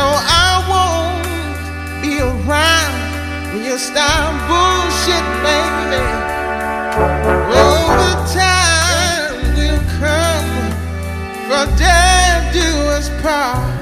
know I won't be around when you start bullshit, baby? Oh, the time will come for death do us part.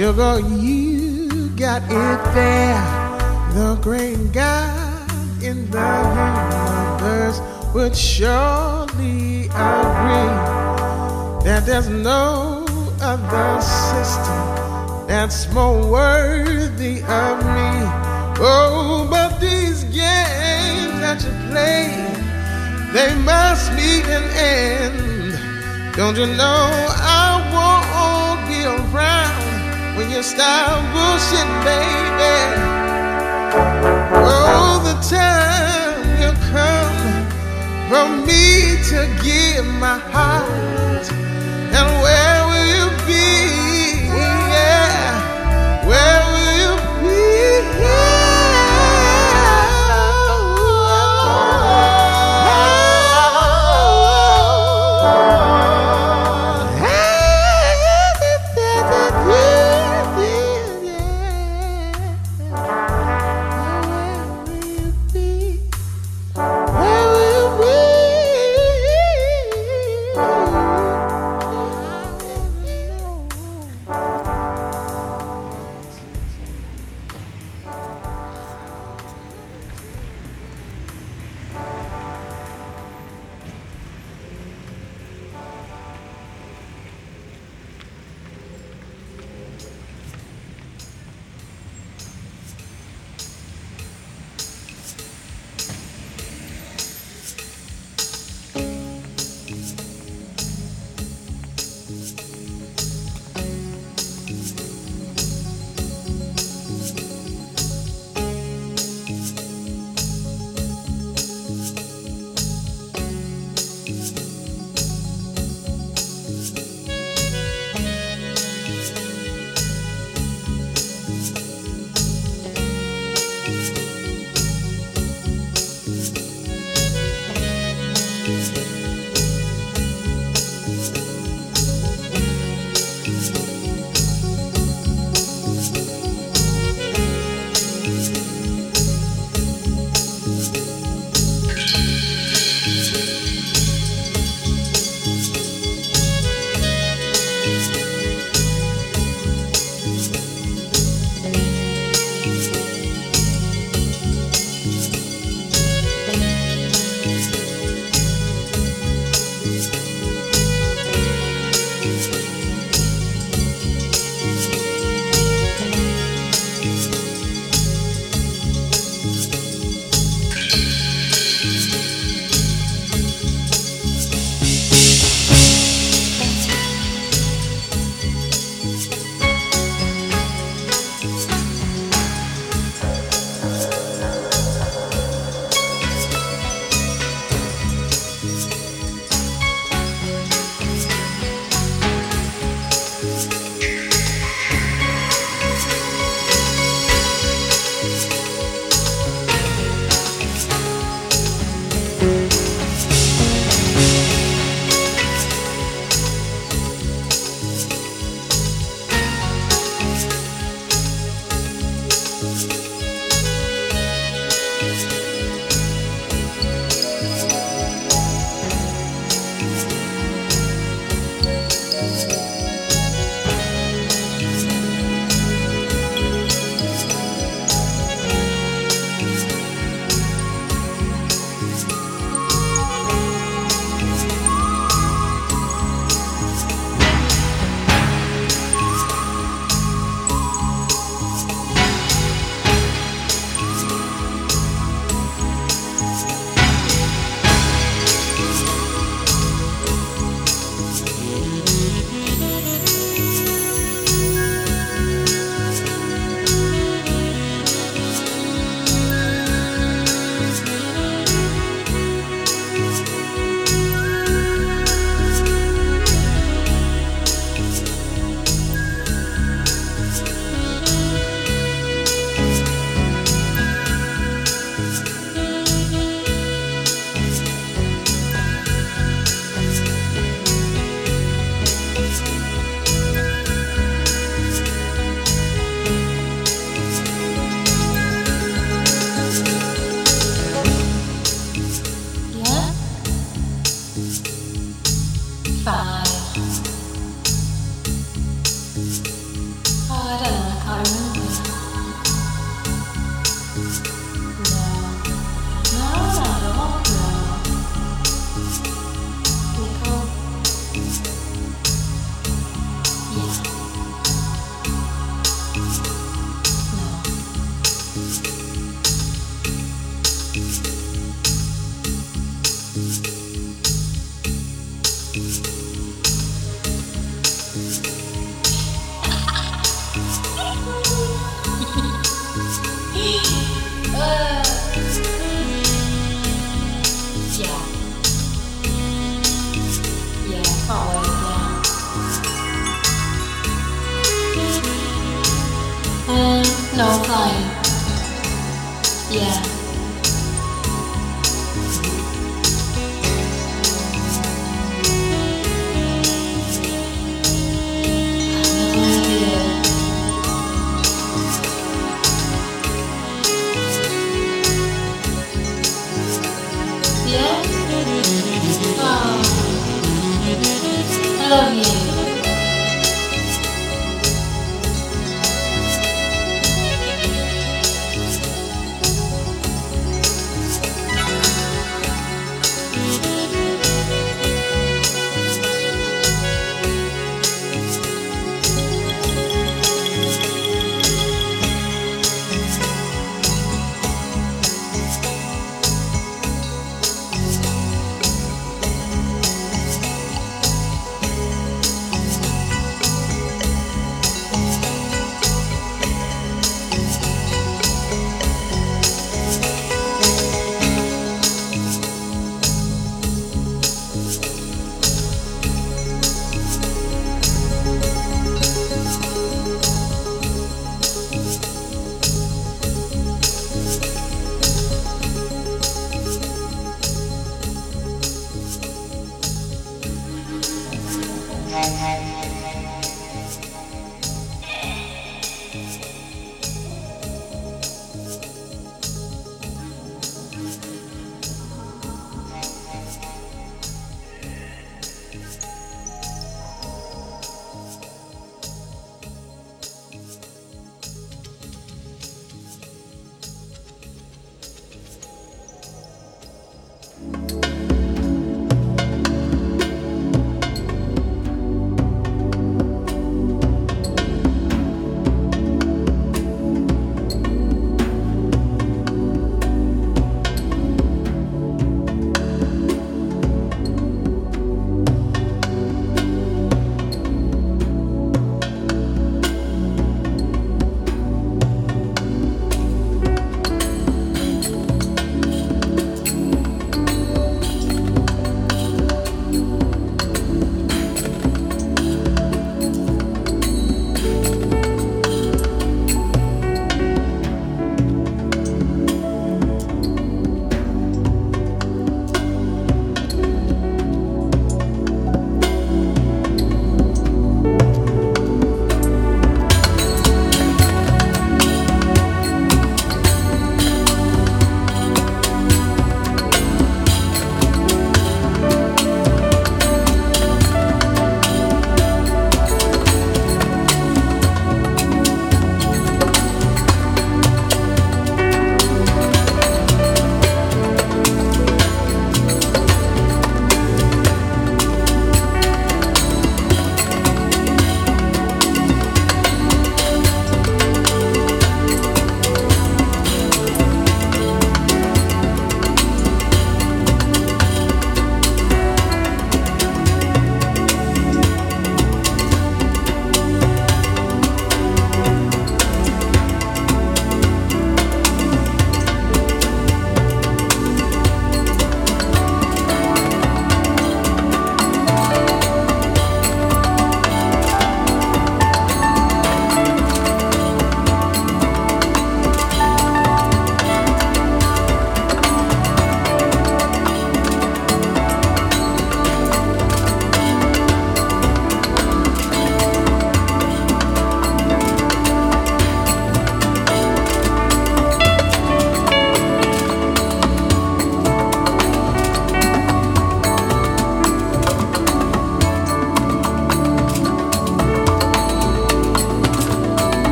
Sugar, you got it there. The great God in the universe would surely agree that there's no other system that's more worthy of me. Oh, but these games that you play, they must meet an end. Don't you know when you start bullshit, baby? Oh, the time will come for me to give my heart.